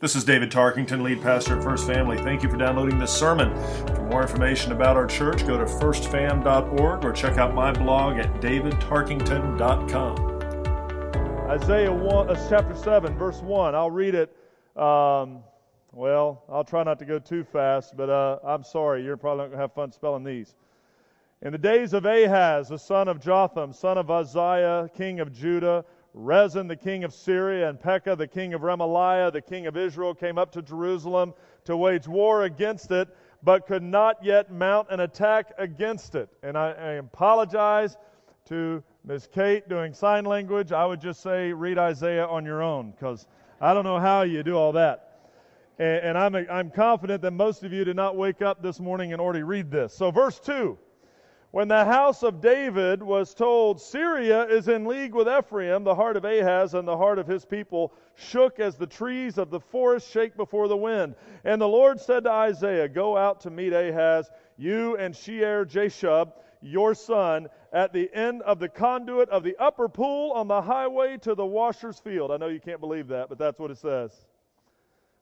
This is David Tarkington, lead pastor at First Family. Thank you for downloading this sermon. For more information about our church, go to firstfam.org or check out my blog at davidtarkington.com. Isaiah 1, uh, chapter 7, verse 1. I'll read it. Um, well, I'll try not to go too fast, but uh, I'm sorry. You're probably not going to have fun spelling these. In the days of Ahaz, the son of Jotham, son of Uzziah, king of Judah, Rezin, the king of Syria, and Pekah, the king of Remaliah, the king of Israel, came up to Jerusalem to wage war against it, but could not yet mount an attack against it. And I, I apologize to Ms. Kate doing sign language. I would just say read Isaiah on your own because I don't know how you do all that. And, and I'm, I'm confident that most of you did not wake up this morning and already read this. So, verse 2 when the house of David was told, Syria is in league with Ephraim, the heart of Ahaz and the heart of his people shook as the trees of the forest shake before the wind. And the Lord said to Isaiah, Go out to meet Ahaz, you and Shear Jashub, your son, at the end of the conduit of the upper pool on the highway to the washer's field. I know you can't believe that, but that's what it says.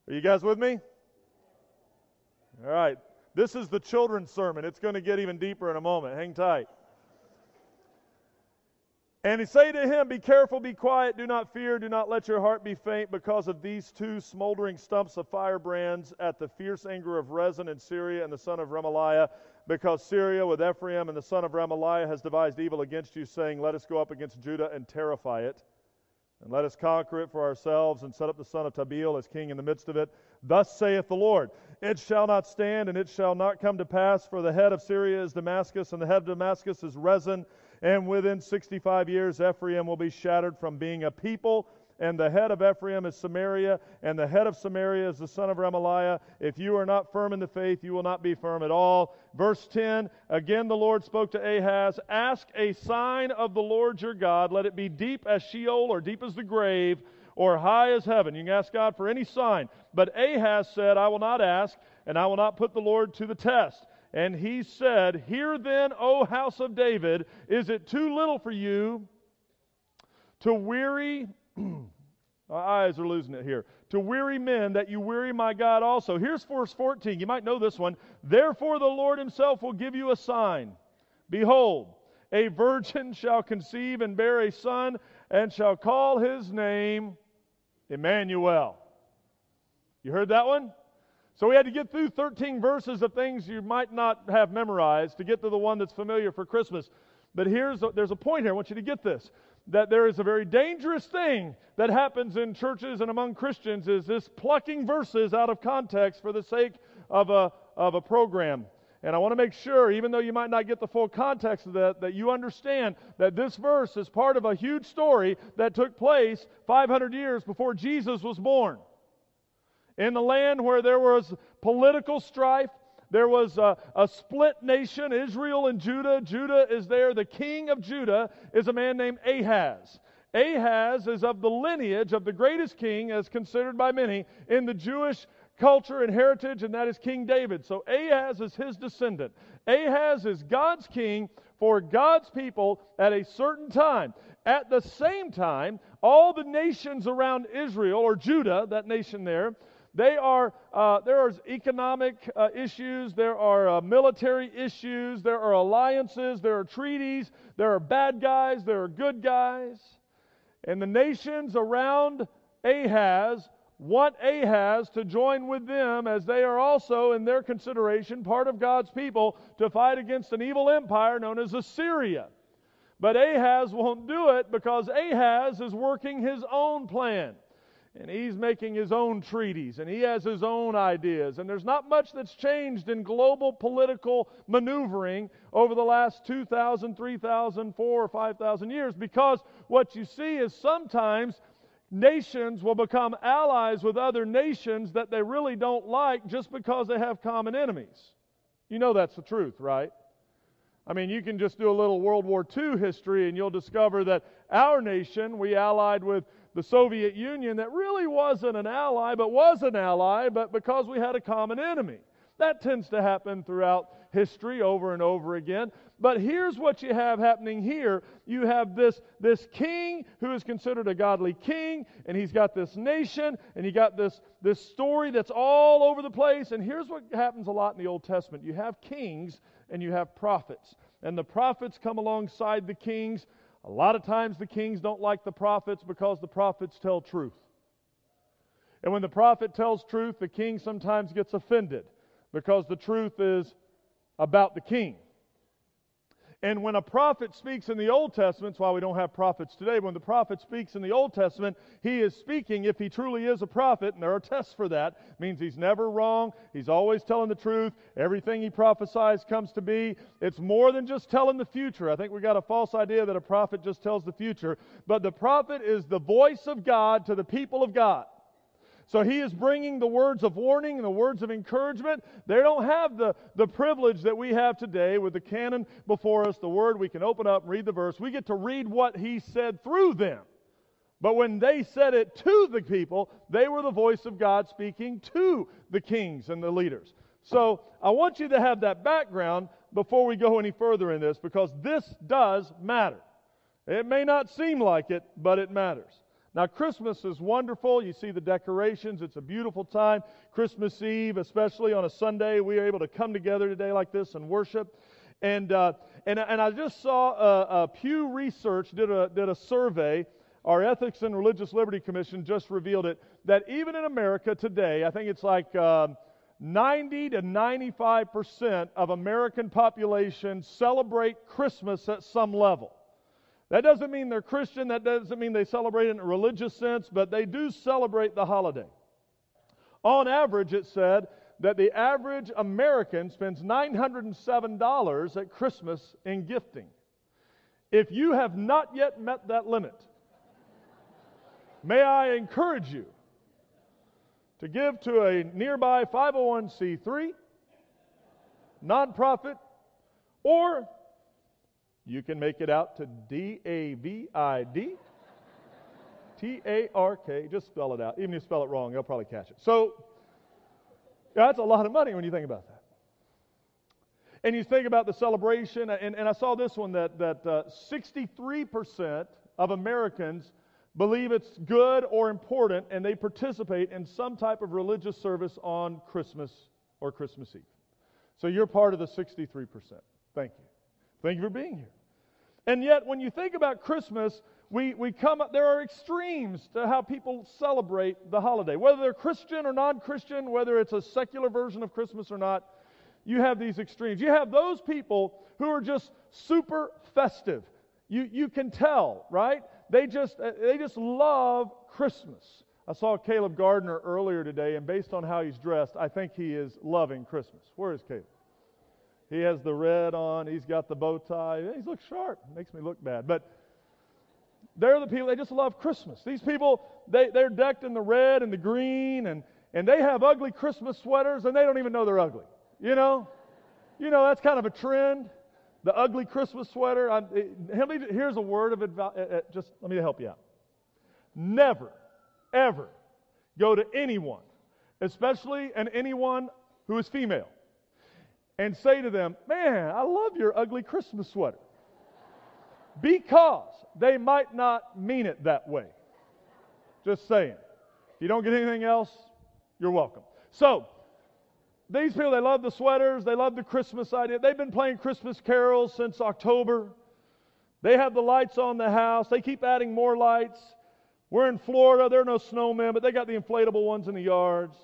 Are you guys with me? All right. This is the children's sermon. It's going to get even deeper in a moment. Hang tight. And he say to him, Be careful, be quiet, do not fear, do not let your heart be faint because of these two smoldering stumps of firebrands at the fierce anger of Rezin and Syria and the son of Remaliah, because Syria with Ephraim and the son of Remaliah has devised evil against you, saying, Let us go up against Judah and terrify it. And let us conquer it for ourselves and set up the son of Tabeel as king in the midst of it. Thus saith the Lord It shall not stand, and it shall not come to pass, for the head of Syria is Damascus, and the head of Damascus is Rezin. And within 65 years, Ephraim will be shattered from being a people and the head of Ephraim is Samaria, and the head of Samaria is the son of Remaliah. If you are not firm in the faith, you will not be firm at all. Verse 10 Again, the Lord spoke to Ahaz Ask a sign of the Lord your God. Let it be deep as Sheol or deep as the grave or high as heaven. You can ask God for any sign. But Ahaz said, I will not ask, and I will not put the Lord to the test. And he said, Hear then, O house of David, is it too little for you to weary Our eyes are losing it here. To weary men that you weary my God also. Here's verse 14. You might know this one. Therefore the Lord himself will give you a sign. Behold, a virgin shall conceive and bear a son, and shall call his name Emmanuel. You heard that one? So we had to get through 13 verses of things you might not have memorized to get to the one that's familiar for Christmas. But here's a, there's a point here. I want you to get this that there is a very dangerous thing that happens in churches and among Christians is this plucking verses out of context for the sake of a, of a program. And I want to make sure, even though you might not get the full context of that, that you understand that this verse is part of a huge story that took place 500 years before Jesus was born. In the land where there was political strife, there was a, a, split nation, Israel and Judah. Judah is there. The king of Judah is a man named Ahaz. Ahaz is of the lineage of the greatest king, as considered by many, in the Jewish culture and heritage, and that is King David. So Ahaz is his descendant. Ahaz is God's king for God's people at a certain time. At the same time, all the nations around Israel, or Judah, that nation there, they are, uh, there are economic uh, issues, there are uh, military issues, there are alliances, there are treaties, there are bad guys, there are good guys. And the nations around Ahaz want Ahaz to join with them as they are also, in their consideration, part of God's people to fight against an evil empire known as Assyria. But Ahaz won't do it because Ahaz is working his own plan and he's making his own treaties and he has his own ideas. And there's not much that's changed in global political maneuvering over the last 2,000, 3,000, 4,000 or 5,000 years because what you see is sometimes nations will become allies with other nations that they really don't like just because they have common enemies. You know that's the truth, right? I mean, you can just do a little World War II history and you'll discover that our nation, we allied with the Soviet Union that really wasn't an ally, but was an ally, but because we had a common enemy. That tends to happen throughout history over and over again. But here's what you have happening here. You have this, this king who is considered a godly king, and he's got this nation, and you got this, this story that's all over the place. And here's what happens a lot in the Old Testament you have kings and you have prophets. And the prophets come alongside the kings. A lot of times the kings don't like the prophets because the prophets tell truth. And when the prophet tells truth, the king sometimes gets offended because the truth is about the king. And when a prophet speaks in the Old Testament, that's why we don't have prophets today. When the prophet speaks in the Old Testament, he is speaking, if he truly is a prophet, and there are tests for that, means he's never wrong. He's always telling the truth. Everything he prophesies comes to be. It's more than just telling the future. I think we got a false idea that a prophet just tells the future. But the prophet is the voice of God to the people of God. So he is bringing the words of warning and the words of encouragement. They don't have the, the privilege that we have today with the canon before us, the word we can open up read the verse. We get to read what he said through them. But when they said it to the people, they were the voice of God speaking to the kings and the leaders. So I want you to have that background before we go any further in this because this does matter. It may not seem like it, but it matters. Now, Christmas is wonderful. You see the decorations, it's a beautiful time. Christmas Eve, especially on a Sunday, we are able to come together today like this and worship. And, uh, and, and I just saw Pew Research did a, did a survey. Our Ethics and Religious Liberty Commission just revealed it that even in America today, I think it's like uh, 90 to 95 percent of American population celebrate Christmas at some level. That doesn't mean they're Christian, that doesn't mean they celebrate in a religious sense, but they do celebrate the holiday. On average, it said that the average American spends $907 at Christmas in gifting. If you have not yet met that limit, may I encourage you to give to a nearby 501c3, nonprofit, or you can make it out to D A V I D T A R K. Just spell it out. Even if you spell it wrong, they'll probably catch it. So, that's a lot of money when you think about that. And you think about the celebration, and, and I saw this one that, that uh, 63% of Americans believe it's good or important, and they participate in some type of religious service on Christmas or Christmas Eve. So you're part of the 63%. Thank you. Thank you for being here. And yet, when you think about Christmas, we, we come up, there are extremes to how people celebrate the holiday. Whether they're Christian or non Christian, whether it's a secular version of Christmas or not, you have these extremes. You have those people who are just super festive. You, you can tell, right? They just, uh, they just love Christmas. I saw Caleb Gardner earlier today, and based on how he's dressed, I think he is loving Christmas. Where is Caleb? He has the red on. He's got the bow tie. He looks sharp. Makes me look bad. But they're the people, they just love Christmas. These people, they, they're decked in the red and the green, and, and they have ugly Christmas sweaters, and they don't even know they're ugly. You know? You know, that's kind of a trend. The ugly Christmas sweater. I, it, here's a word of advice. Uh, uh, just let me help you out. Never, ever go to anyone, especially and anyone who is female and say to them, Man, I love your ugly Christmas sweater. Because they might not mean it that way. Just saying. If you don't get anything else, you're welcome. So, these people, they love the sweaters, they love the Christmas idea. They've been playing Christmas carols since October. They have the lights on the house, they keep adding more lights. We're in Florida, there are no snowmen, but they got the inflatable ones in the yards.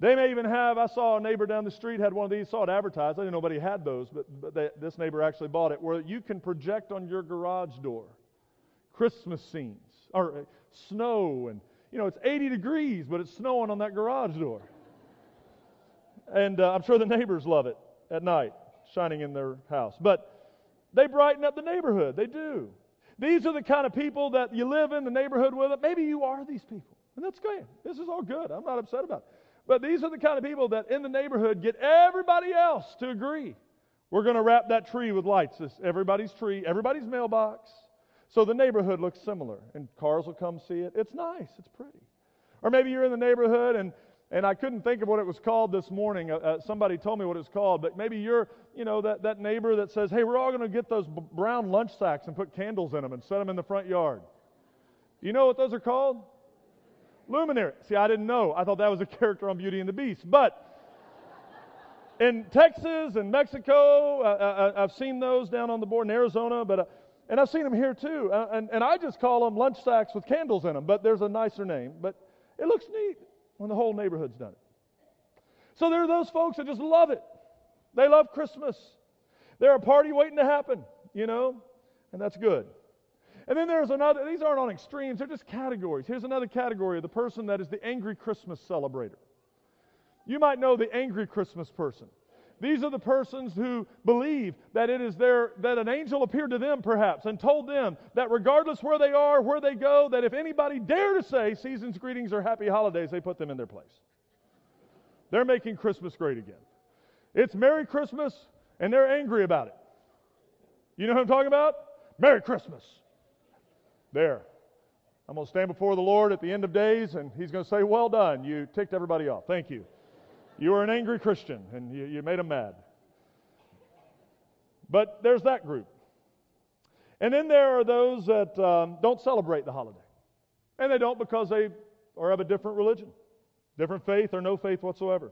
They may even have, I saw a neighbor down the street had one of these, saw it advertised. I didn't know nobody had those, but, but they, this neighbor actually bought it, where you can project on your garage door Christmas scenes, or uh, snow, and, you know, it's 80 degrees, but it's snowing on that garage door. And uh, I'm sure the neighbors love it at night, shining in their house. But they brighten up the neighborhood. They do. These are the kind of people that you live in the neighborhood with. Maybe you are these people. And that's good. This is all good. I'm not upset about it. But these are the kind of people that in the neighborhood get everybody else to agree. We're going to wrap that tree with lights. This everybody's tree, everybody's mailbox. So the neighborhood looks similar, and cars will come see it. It's nice, it's pretty. Or maybe you're in the neighborhood and and I couldn't think of what it was called this morning. Uh, uh, somebody told me what it's called, but maybe you're, you know, that, that neighbor that says, hey, we're all going to get those b- brown lunch sacks and put candles in them and set them in the front yard. You know what those are called? Luminary. See, I didn't know. I thought that was a character on Beauty and the Beast. But in Texas and Mexico, uh, uh, uh I've seen those down on the board in Arizona, but uh, and I've seen them here too. Uh, and, and I just call them lunch sacks with candles in them, but there's a nicer name. But it looks neat when the whole neighborhood's done it. So there are those folks that just love it. They love Christmas. They're a party waiting to happen, you know, and that's good. And then there's another, these aren't on extremes, they're just categories. Here's another category of the person that is the angry Christmas celebrator. You might know the angry Christmas person. These are the persons who believe that it is their, that an angel appeared to them perhaps and told them that regardless where they are, where they go, that if anybody dare to say season's greetings or happy holidays, they put them in their place. They're making Christmas great again. It's Merry Christmas and they're angry about it. You know what I'm talking about? Merry Christmas. There. I'm going to stand before the Lord at the end of days and he's going to say, Well done. You ticked everybody off. Thank you. You were an angry Christian and you, you made them mad. But there's that group. And then there are those that um, don't celebrate the holiday. And they don't because they are of a different religion, different faith, or no faith whatsoever.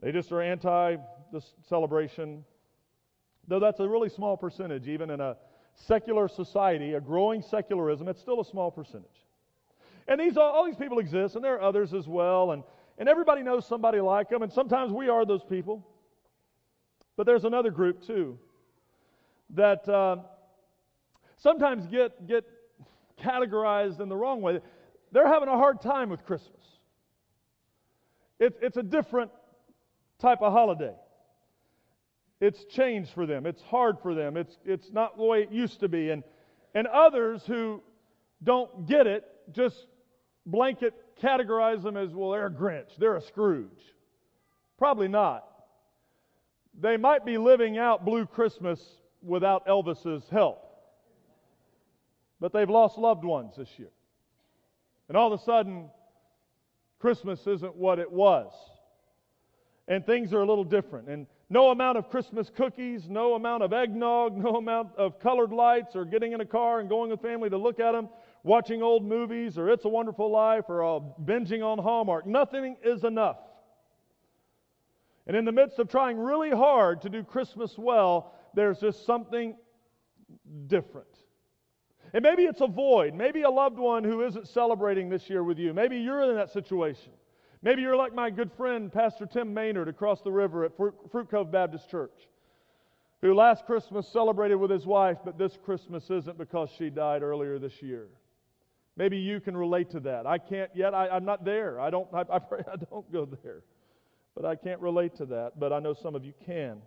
They just are anti this celebration. Though that's a really small percentage, even in a secular society, a growing secularism, it's still a small percentage. And these all these people exist, and there are others as well. And and everybody knows somebody like them, and sometimes we are those people. But there's another group, too, that uh, sometimes get, get categorized in the wrong way. They're having a hard time with Christmas. It's, it's a different type of holiday. It's changed for them. It's hard for them. It's, it's not the way it used to be. And, and others who don't get it just blanket categorize them as, well, they're a Grinch, they're a Scrooge. Probably not. They might be living out Blue Christmas without Elvis's help. But they've lost loved ones this year. And all of a sudden, Christmas isn't what it was. And things are a little different. And no amount of Christmas cookies, no amount of eggnog, no amount of colored lights, or getting in a car and going with family to look at them watching old movies or It's a Wonderful Life or uh, binging on Hallmark. Nothing is enough. And in the midst of trying really hard to do Christmas well, there's just something different. And maybe it's a void. Maybe a loved one who isn't celebrating this year with you. Maybe you're in that situation. Maybe you're like my good friend, Pastor Tim Maynard, across the river at Fruit Cove Baptist Church, who last Christmas celebrated with his wife, but this Christmas isn't because she died earlier this year. Maybe you can relate to that. I can't yet. I, am not there. I don't. I, I pray I don't go there. But I can't relate to that. But I know some of you can.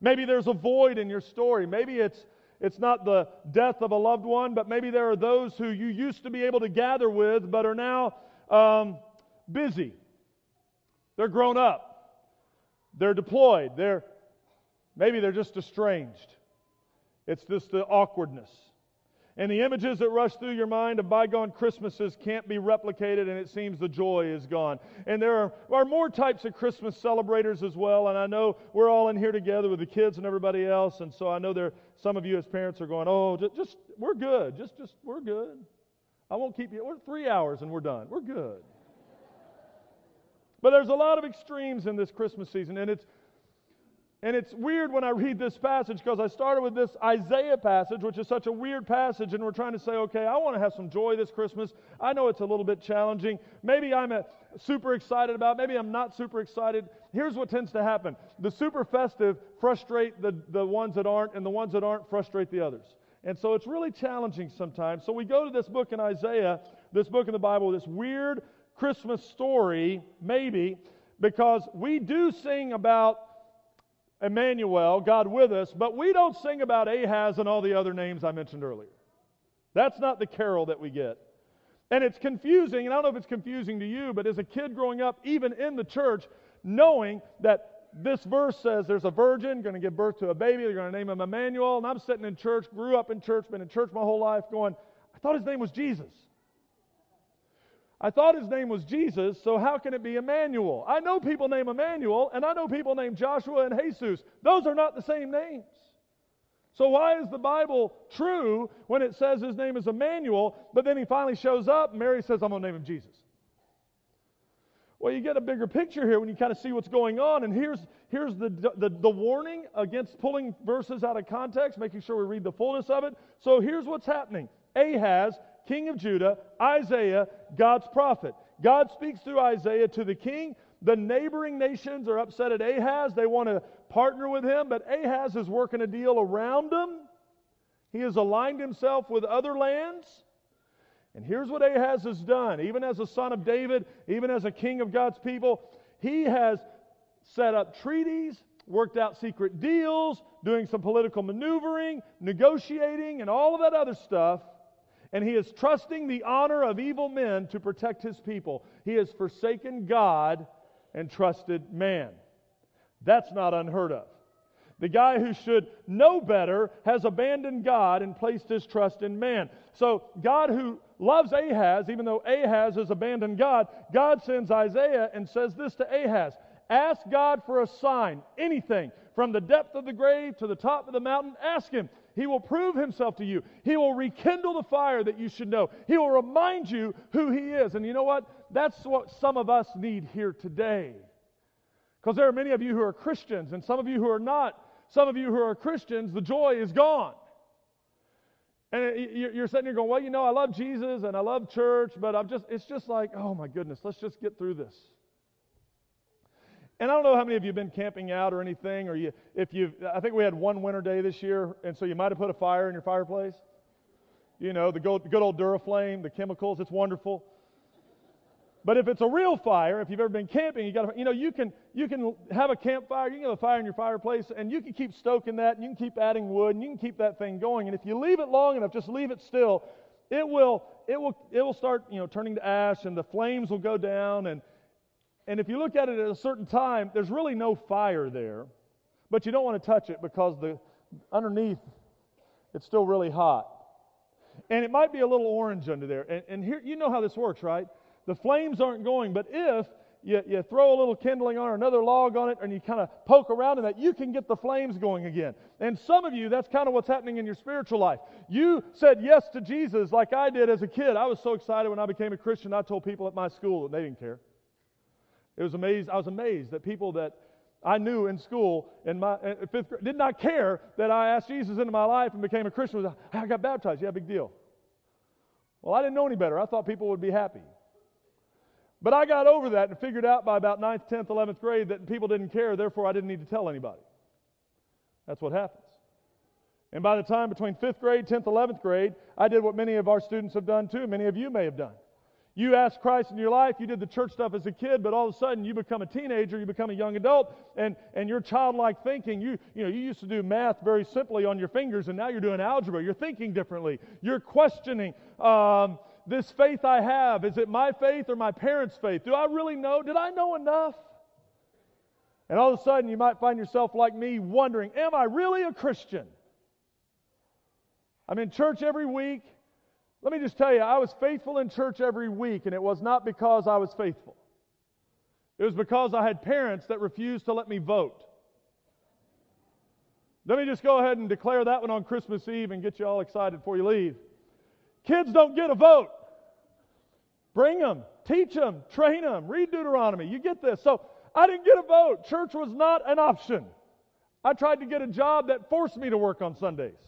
Maybe there's a void in your story. Maybe it's it's not the death of a loved one, but maybe there are those who you used to be able to gather with, but are now um, busy. They're grown up. They're deployed. They're maybe they're just estranged. It's just the awkwardness. And the images that rush through your mind of bygone Christmases can't be replicated, and it seems the joy is gone. And there are, are more types of Christmas celebrators as well. And I know we're all in here together with the kids and everybody else. And so I know there some of you as parents are going, oh, just, just we're good. Just, just, we're good. I won't keep you. We're three hours and we're done. We're good. But there's a lot of extremes in this Christmas season, and it's and it's weird when I read this passage because I started with this Isaiah passage, which is such a weird passage, and we're trying to say, okay, I want to have some joy this Christmas. I know it's a little bit challenging. Maybe I'm super excited about, maybe I'm not super excited. Here's what tends to happen the super festive frustrate the, the ones that aren't, and the ones that aren't frustrate the others. And so it's really challenging sometimes. So we go to this book in Isaiah, this book in the Bible, this weird Christmas story, maybe, because we do sing about Emmanuel, God with us, but we don't sing about Ahaz and all the other names I mentioned earlier. That's not the carol that we get. And it's confusing, and I don't know if it's confusing to you, but as a kid growing up, even in the church, knowing that this verse says there's a virgin going to give birth to a baby, they're going to name him Emmanuel, and I'm sitting in church, grew up in church, been in church my whole life, going, I thought his name was Jesus. I thought his name was Jesus, so how can it be Emmanuel? I know people named Emmanuel, and I know people named Joshua and Jesus. Those are not the same names. So, why is the Bible true when it says his name is Emmanuel, but then he finally shows up Mary says, I'm going to name him Jesus? Well, you get a bigger picture here when you kind of see what's going on. And here's, here's the, the, the warning against pulling verses out of context, making sure we read the fullness of it. So, here's what's happening Ahaz, king of Judah, Isaiah, God's prophet. God speaks through Isaiah to the king. The neighboring nations are upset at Ahaz. They want to partner with him, but Ahaz is working a deal around them. He has aligned himself with other lands. And here's what Ahaz has done. Even as a son of David, even as a king of God's people, he has set up treaties, worked out secret deals, doing some political maneuvering, negotiating, and all of that other stuff. And he is trusting the honor of evil men to protect his people. He has forsaken God and trusted man. That's not unheard of. The guy who should know better has abandoned God and placed his trust in man. So, God who loves Ahaz, even though Ahaz has abandoned God, God sends Isaiah and says this to Ahaz Ask God for a sign, anything, from the depth of the grave to the top of the mountain. Ask him. He will prove himself to you. He will rekindle the fire that you should know. He will remind you who he is. And you know what? That's what some of us need here today. Because there are many of you who are Christians, and some of you who are not. Some of you who are Christians, the joy is gone. And you're sitting here going, well, you know, I love Jesus and I love church, but I'm just, it's just like, oh my goodness, let's just get through this. And I don't know how many of you have been camping out or anything, or you, if you, I think we had one winter day this year, and so you might have put a fire in your fireplace. You know, the good, good old Duraflame, the chemicals, it's wonderful. But if it's a real fire, if you've ever been camping, you got you know you can you can have a campfire, you can have a fire in your fireplace, and you can keep stoking that, and you can keep adding wood, and you can keep that thing going. And if you leave it long enough, just leave it still, it will it will it will start you know turning to ash, and the flames will go down. And and if you look at it at a certain time, there's really no fire there, but you don't want to touch it because the underneath it's still really hot, and it might be a little orange under there. And, and here you know how this works, right? the flames aren't going. But if you, you throw a little kindling on or another log on it and you kind of poke around in that, you can get the flames going again. And some of you, that's kind of what's happening in your spiritual life. You said yes to Jesus like I did as a kid. I was so excited when I became a Christian, I told people at my school that they didn't care. It was amazed. I was amazed that people that I knew in school in my in fifth grade did not care that I asked Jesus into my life and became a Christian. I got baptized. Yeah, big deal. Well, I didn't know any better. I thought people would be happy. But I got over that and figured out by about 9th, 10th, 11th grade that people didn't care, therefore I didn't need to tell anybody. That's what happens. And by the time between 5th grade, 10th, 11th grade, I did what many of our students have done too, many of you may have done. You asked Christ in your life, you did the church stuff as a kid, but all of a sudden you become a teenager, you become a young adult, and, and your childlike thinking, you, you know, you used to do math very simply on your fingers, and now you're doing algebra. You're thinking differently. You're questioning. Um, this faith I have, is it my faith or my parents' faith? Do I really know? Did I know enough? And all of a sudden, you might find yourself like me wondering, am I really a Christian? I'm in church every week. Let me just tell you, I was faithful in church every week, and it was not because I was faithful. It was because I had parents that refused to let me vote. Let me just go ahead and declare that one on Christmas Eve and get you all excited before you leave. Kids don't get a vote. Bring them, teach them, train them, read Deuteronomy. You get this. So I didn't get a vote. Church was not an option. I tried to get a job that forced me to work on Sundays.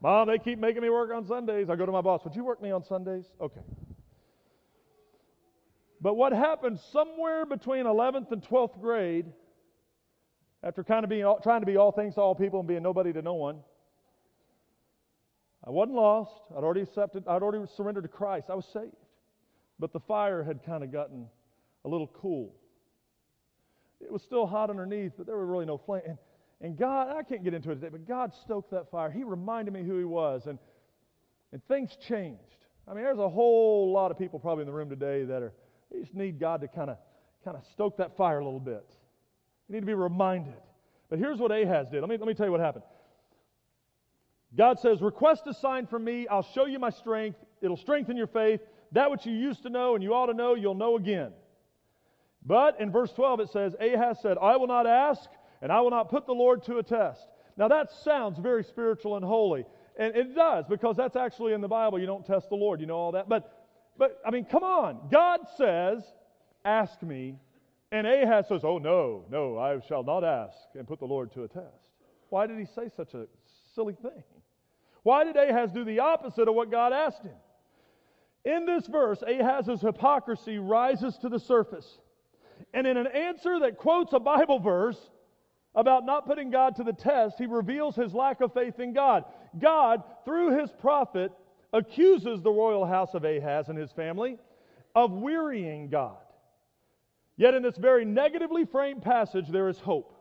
Mom, they keep making me work on Sundays. I go to my boss, Would you work me on Sundays? Okay. But what happened somewhere between 11th and 12th grade, after kind of being all, trying to be all things to all people and being nobody to no one, I wasn't lost. I'd already accepted, I'd already surrendered to Christ. I was saved. But the fire had kind of gotten a little cool. It was still hot underneath, but there were really no flame. And, and God, I can't get into it today, but God stoked that fire. He reminded me who He was. And, and things changed. I mean, there's a whole lot of people probably in the room today that are, they just need God to kind of kind of stoke that fire a little bit. You need to be reminded. But here's what Ahaz did. Let me, let me tell you what happened. God says, Request a sign from me. I'll show you my strength. It'll strengthen your faith. that which you used to know and you ought to know, you'll know again. But in verse 12 it says, Ahaz said, I will not ask, and I will not put the Lord to a test. Now that sounds very spiritual and holy. And it does, because that's actually in the Bible. You don't test the Lord, you know all that. But, but I mean, come on. God says, Ask me. And Ahaz says, Oh, no, no, I shall not ask and put the Lord to a test. Why did he say such a silly thing? Why did Ahaz do the opposite of what God asked him? In this verse, Ahaz's hypocrisy rises to the surface. And in an answer that quotes a Bible verse about not putting God to the test, he reveals his lack of faith in God. God, through his prophet, accuses the royal house of Ahaz and his family of wearying God. Yet in this very negatively framed passage, there is hope.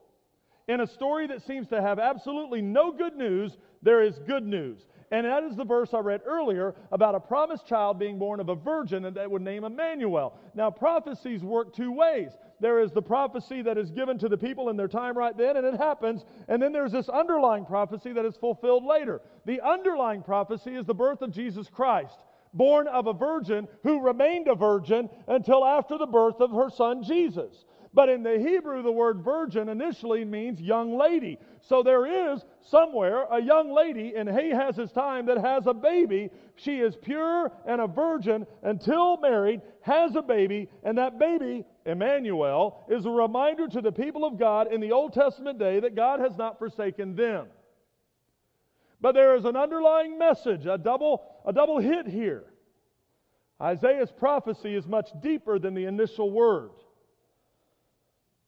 In a story that seems to have absolutely no good news, there is good news. And that is the verse I read earlier about a promised child being born of a virgin and that would name Emmanuel. Now, prophecies work two ways. There is the prophecy that is given to the people in their time right then, and it happens. And then there's this underlying prophecy that is fulfilled later. The underlying prophecy is the birth of Jesus Christ born of a virgin who remained a virgin until after the birth of her son Jesus. But in the Hebrew, the word virgin initially means young lady. So there is somewhere a young lady in Ahaz's time that has a baby. She is pure and a virgin until married, has a baby, and that baby, Emmanuel, is a reminder to the people of God in the Old Testament day that God has not forsaken them. But there is an underlying message, a double, a double hit here. Isaiah's prophecy is much deeper than the initial word.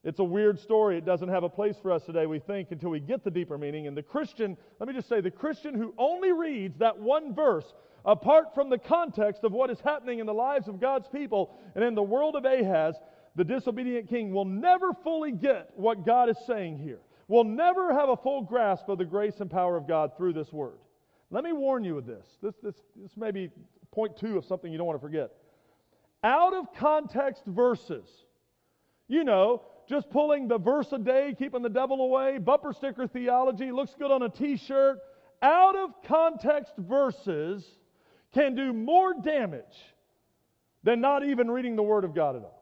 It's a weird story. It doesn't have a place for us today, we think, until we get the deeper meaning. And the Christian, let me just say, the Christian who only reads that one verse apart from the context of what is happening in the lives of God's people and in the world of Ahaz, the disobedient king, will never fully get what God is saying here will never have a full grasp of the grace and power of God through this word. Let me warn you of this. This, this, this may be point two of something you don't want to forget. Out of context verses, you know, just pulling the verse a day, keeping the devil away, bumper sticker theology, looks good on a t shirt. Out of context verses can do more damage than not even reading the Word of God at all.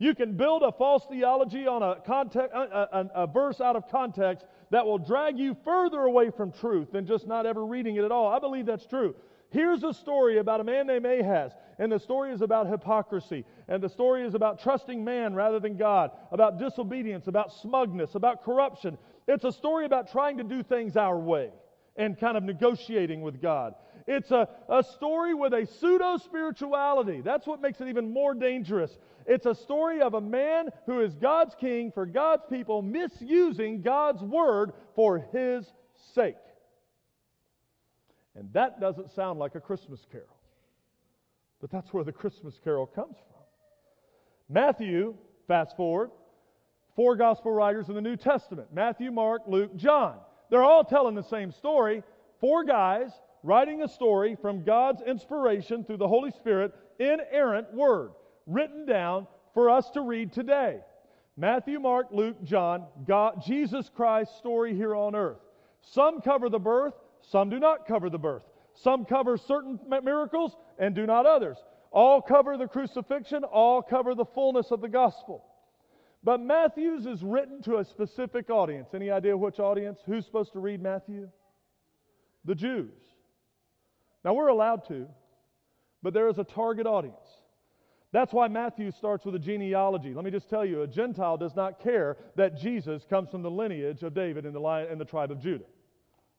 You can build a false theology on a, context, uh, uh, a, a, a, verse out of context that will drag you further away from truth than just not ever reading it at all. I believe that's true. Here's a story about a man named Ahaz, and the story is about hypocrisy, and the story is about trusting man rather than God, about disobedience, about smugness, about corruption. It's a story about trying to do things our way and kind of negotiating with God. It's a, a story with a pseudo spirituality. That's what makes it even more dangerous. It's a story of a man who is God's king for God's people, misusing God's word for his sake. And that doesn't sound like a Christmas carol. But that's where the Christmas carol comes from. Matthew, fast forward, four gospel writers in the New Testament Matthew, Mark, Luke, John. They're all telling the same story. Four guys writing a story from God's inspiration through the Holy Spirit, inerrant word written down for us to read today. Matthew, Mark, Luke, John, God, Jesus Christ's story here on earth. Some cover the birth, some do not cover the birth. Some cover certain miracles and do not others. All cover the crucifixion, all cover the fullness of the gospel. But Matthew's is written to a specific audience. Any idea which audience? Who's supposed to read Matthew? The Jews. Now we're allowed to, but there is a target audience. That's why Matthew starts with a genealogy. Let me just tell you, a Gentile does not care that Jesus comes from the lineage of David in the, line, in the tribe of Judah.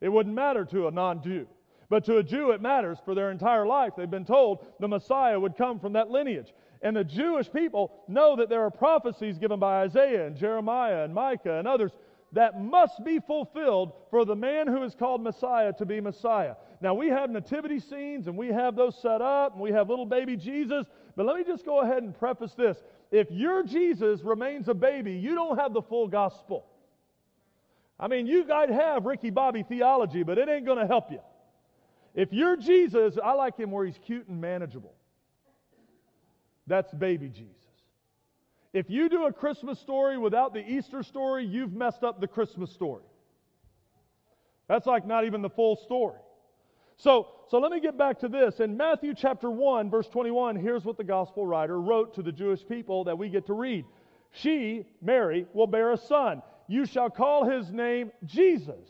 It wouldn't matter to a non Jew. But to a Jew, it matters for their entire life. They've been told the Messiah would come from that lineage. And the Jewish people know that there are prophecies given by Isaiah and Jeremiah and Micah and others that must be fulfilled for the man who is called Messiah to be Messiah. Now, we have nativity scenes and we have those set up and we have little baby Jesus, but let me just go ahead and preface this. If your Jesus remains a baby, you don't have the full gospel. I mean, you might have Ricky Bobby theology, but it ain't going to help you. If you're Jesus, I like him where he's cute and manageable. That's baby Jesus. If you do a Christmas story without the Easter story, you've messed up the Christmas story. That's like not even the full story. So, so let me get back to this. In Matthew chapter 1, verse 21, here's what the gospel writer wrote to the Jewish people that we get to read. She, Mary, will bear a son. You shall call his name Jesus,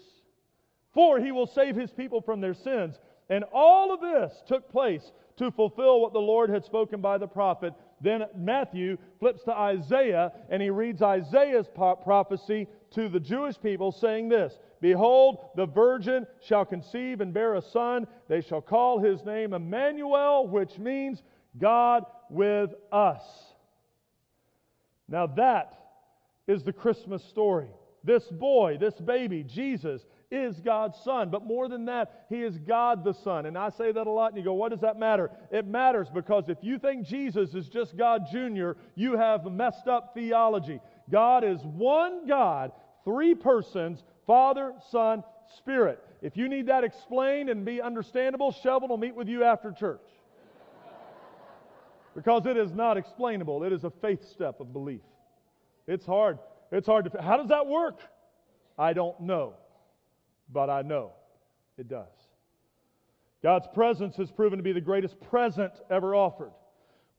for he will save his people from their sins. And all of this took place to fulfill what the Lord had spoken by the prophet. Then Matthew flips to Isaiah and he reads Isaiah's prophecy to the Jewish people, saying this Behold, the virgin shall conceive and bear a son. They shall call his name Emmanuel, which means God with us. Now, that is the Christmas story. This boy, this baby, Jesus, is God's son. But more than that, he is God the Son. And I say that a lot, and you go, what does that matter? It matters because if you think Jesus is just God Jr., you have messed up theology. God is one God, three persons, Father, Son, Spirit. If you need that explained and be understandable, Shelvin will meet with you after church. because it is not explainable. It is a faith step of belief. It's hard. It's hard to. How does that work? I don't know, but I know it does. God's presence has proven to be the greatest present ever offered.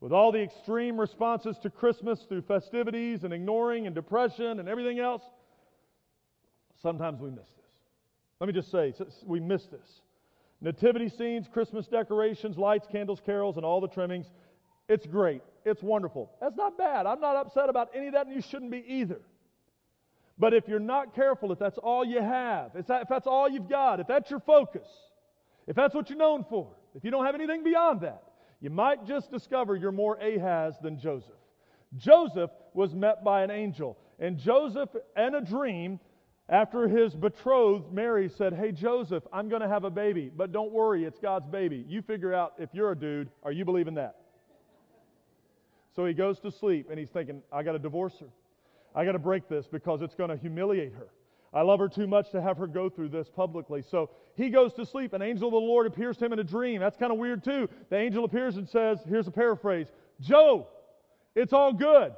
With all the extreme responses to Christmas through festivities and ignoring and depression and everything else, Sometimes we miss this. Let me just say, we miss this. Nativity scenes, Christmas decorations, lights, candles, carols, and all the trimmings. It's great. It's wonderful. That's not bad. I'm not upset about any of that, and you shouldn't be either. But if you're not careful, if that's all you have, if, that, if that's all you've got, if that's your focus, if that's what you're known for, if you don't have anything beyond that, you might just discover you're more Ahaz than Joseph. Joseph was met by an angel, and Joseph, in a dream, after his betrothed, Mary said, Hey, Joseph, I'm going to have a baby, but don't worry, it's God's baby. You figure out if you're a dude, are you believing that? So he goes to sleep and he's thinking, I got to divorce her. I got to break this because it's going to humiliate her. I love her too much to have her go through this publicly. So he goes to sleep. An angel of the Lord appears to him in a dream. That's kind of weird too. The angel appears and says, Here's a paraphrase Joe, it's all good.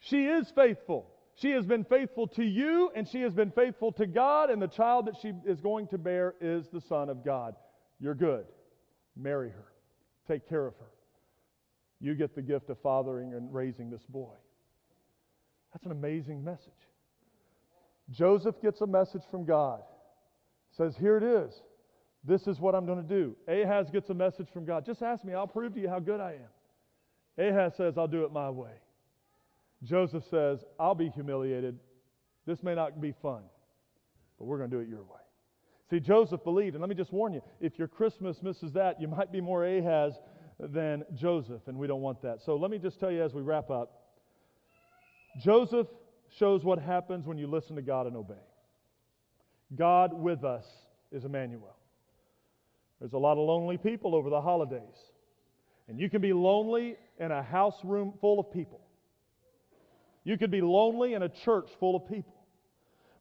She is faithful. She has been faithful to you, and she has been faithful to God, and the child that she is going to bear is the Son of God. You're good. Marry her. Take care of her. You get the gift of fathering and raising this boy. That's an amazing message. Joseph gets a message from God. Says, Here it is. This is what I'm going to do. Ahaz gets a message from God. Just ask me, I'll prove to you how good I am. Ahaz says, I'll do it my way. Joseph says, I'll be humiliated. This may not be fun, but we're going to do it your way. See, Joseph believed, and let me just warn you if your Christmas misses that, you might be more Ahaz than Joseph, and we don't want that. So let me just tell you as we wrap up Joseph shows what happens when you listen to God and obey. God with us is Emmanuel. There's a lot of lonely people over the holidays, and you can be lonely in a house room full of people. You could be lonely in a church full of people.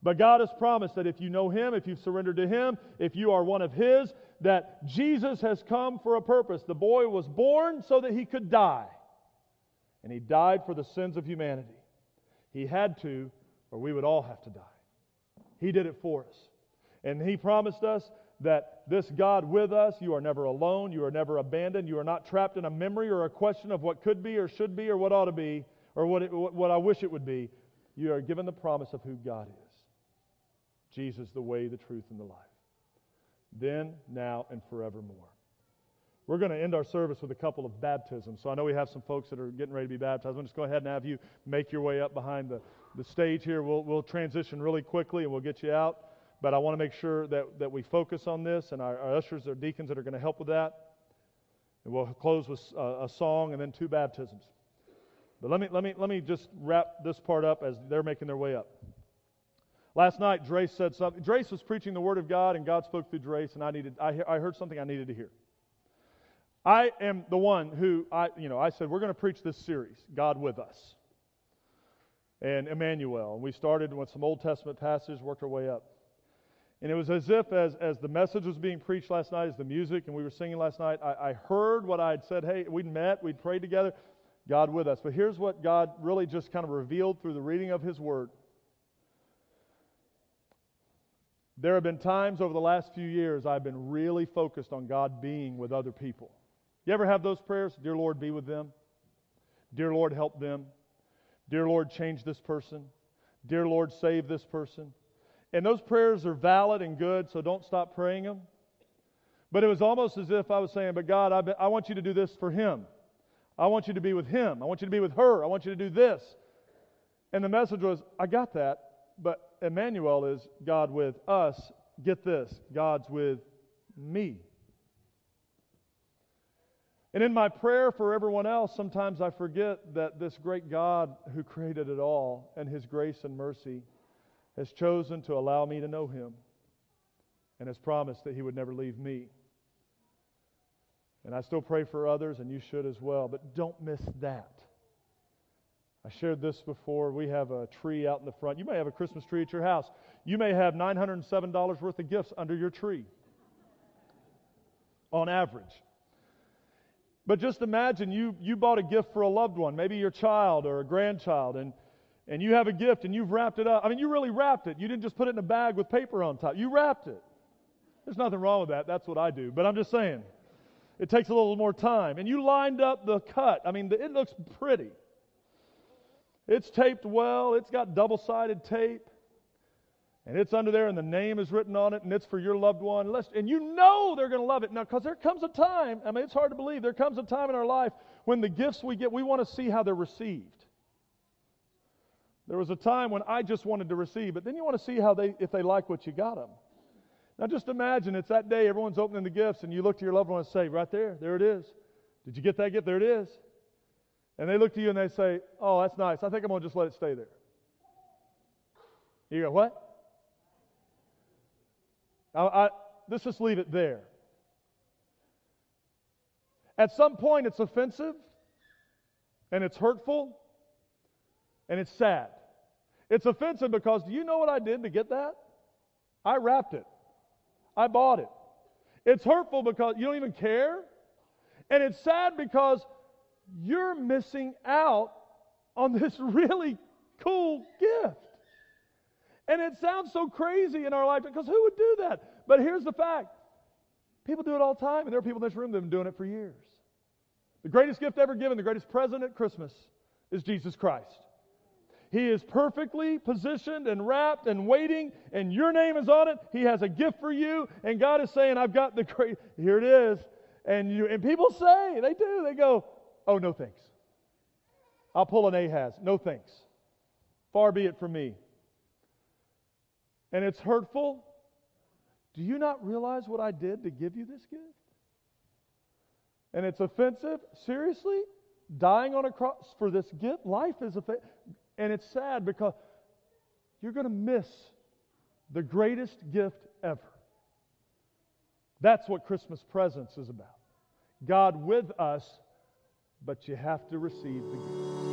But God has promised that if you know Him, if you've surrendered to Him, if you are one of His, that Jesus has come for a purpose. The boy was born so that He could die. And He died for the sins of humanity. He had to, or we would all have to die. He did it for us. And He promised us that this God with us, you are never alone, you are never abandoned, you are not trapped in a memory or a question of what could be or should be or what ought to be or what, it, what I wish it would be, you are given the promise of who God is Jesus, the way, the truth, and the life. Then, now, and forevermore. We're going to end our service with a couple of baptisms. So I know we have some folks that are getting ready to be baptized. I'm just go ahead and have you make your way up behind the, the stage here. We'll, we'll transition really quickly and we'll get you out. But I want to make sure that, that we focus on this, and our, our ushers, our deacons that are going to help with that. And we'll close with a, a song and then two baptisms. But let me, let me, let me just wrap this part up as they're making their way up. Last night, Drace said something. Drace was preaching the Word of God, and God spoke through Drace, and I, needed, I, I heard something I needed to hear. I am the one who, I, you know, I said, we're going to preach this series, God with Us, and Emmanuel. And we started with some Old Testament passages, worked our way up. And it was as if, as, as the message was being preached last night, as the music and we were singing last night, I, I heard what I had said. Hey, we'd met, we'd prayed together. God with us. But here's what God really just kind of revealed through the reading of His Word. There have been times over the last few years I've been really focused on God being with other people. You ever have those prayers? Dear Lord, be with them. Dear Lord, help them. Dear Lord, change this person. Dear Lord, save this person. And those prayers are valid and good, so don't stop praying them. But it was almost as if I was saying, But God, I, be, I want you to do this for him. I want you to be with him. I want you to be with her. I want you to do this. And the message was, I got that, but Emmanuel is God with us. Get this God's with me. And in my prayer for everyone else, sometimes I forget that this great God who created it all and his grace and mercy has chosen to allow me to know him and has promised that he would never leave me. And I still pray for others, and you should as well, but don't miss that. I shared this before. We have a tree out in the front. You may have a Christmas tree at your house. You may have $907 worth of gifts under your tree on average. But just imagine you, you bought a gift for a loved one, maybe your child or a grandchild, and, and you have a gift and you've wrapped it up. I mean, you really wrapped it. You didn't just put it in a bag with paper on top. You wrapped it. There's nothing wrong with that. That's what I do. But I'm just saying, it takes a little more time. And you lined up the cut. I mean, it looks pretty. It's taped well, it's got double sided tape. And it's under there, and the name is written on it, and it's for your loved one. And you know they're going to love it. Now, because there comes a time, I mean, it's hard to believe, there comes a time in our life when the gifts we get, we want to see how they're received. There was a time when I just wanted to receive, but then you want to see how they, if they like what you got them. Now, just imagine it's that day, everyone's opening the gifts, and you look to your loved one and say, Right there, there it is. Did you get that gift? There it is. And they look to you and they say, Oh, that's nice. I think I'm going to just let it stay there. You go, What? I, I, let's just leave it there. At some point, it's offensive and it's hurtful and it's sad. It's offensive because do you know what I did to get that? I wrapped it, I bought it. It's hurtful because you don't even care. And it's sad because you're missing out on this really cool gift. And it sounds so crazy in our life because who would do that? But here's the fact people do it all the time, and there are people in this room that have been doing it for years. The greatest gift ever given, the greatest present at Christmas, is Jesus Christ. He is perfectly positioned and wrapped and waiting, and your name is on it. He has a gift for you, and God is saying, I've got the great, here it is. And, you, and people say, they do, they go, oh, no thanks. I'll pull an Ahaz. No thanks. Far be it from me and it's hurtful, do you not realize what I did to give you this gift? And it's offensive? Seriously? Dying on a cross for this gift? Life is offensive. And it's sad because you're going to miss the greatest gift ever. That's what Christmas presents is about. God with us, but you have to receive the gift.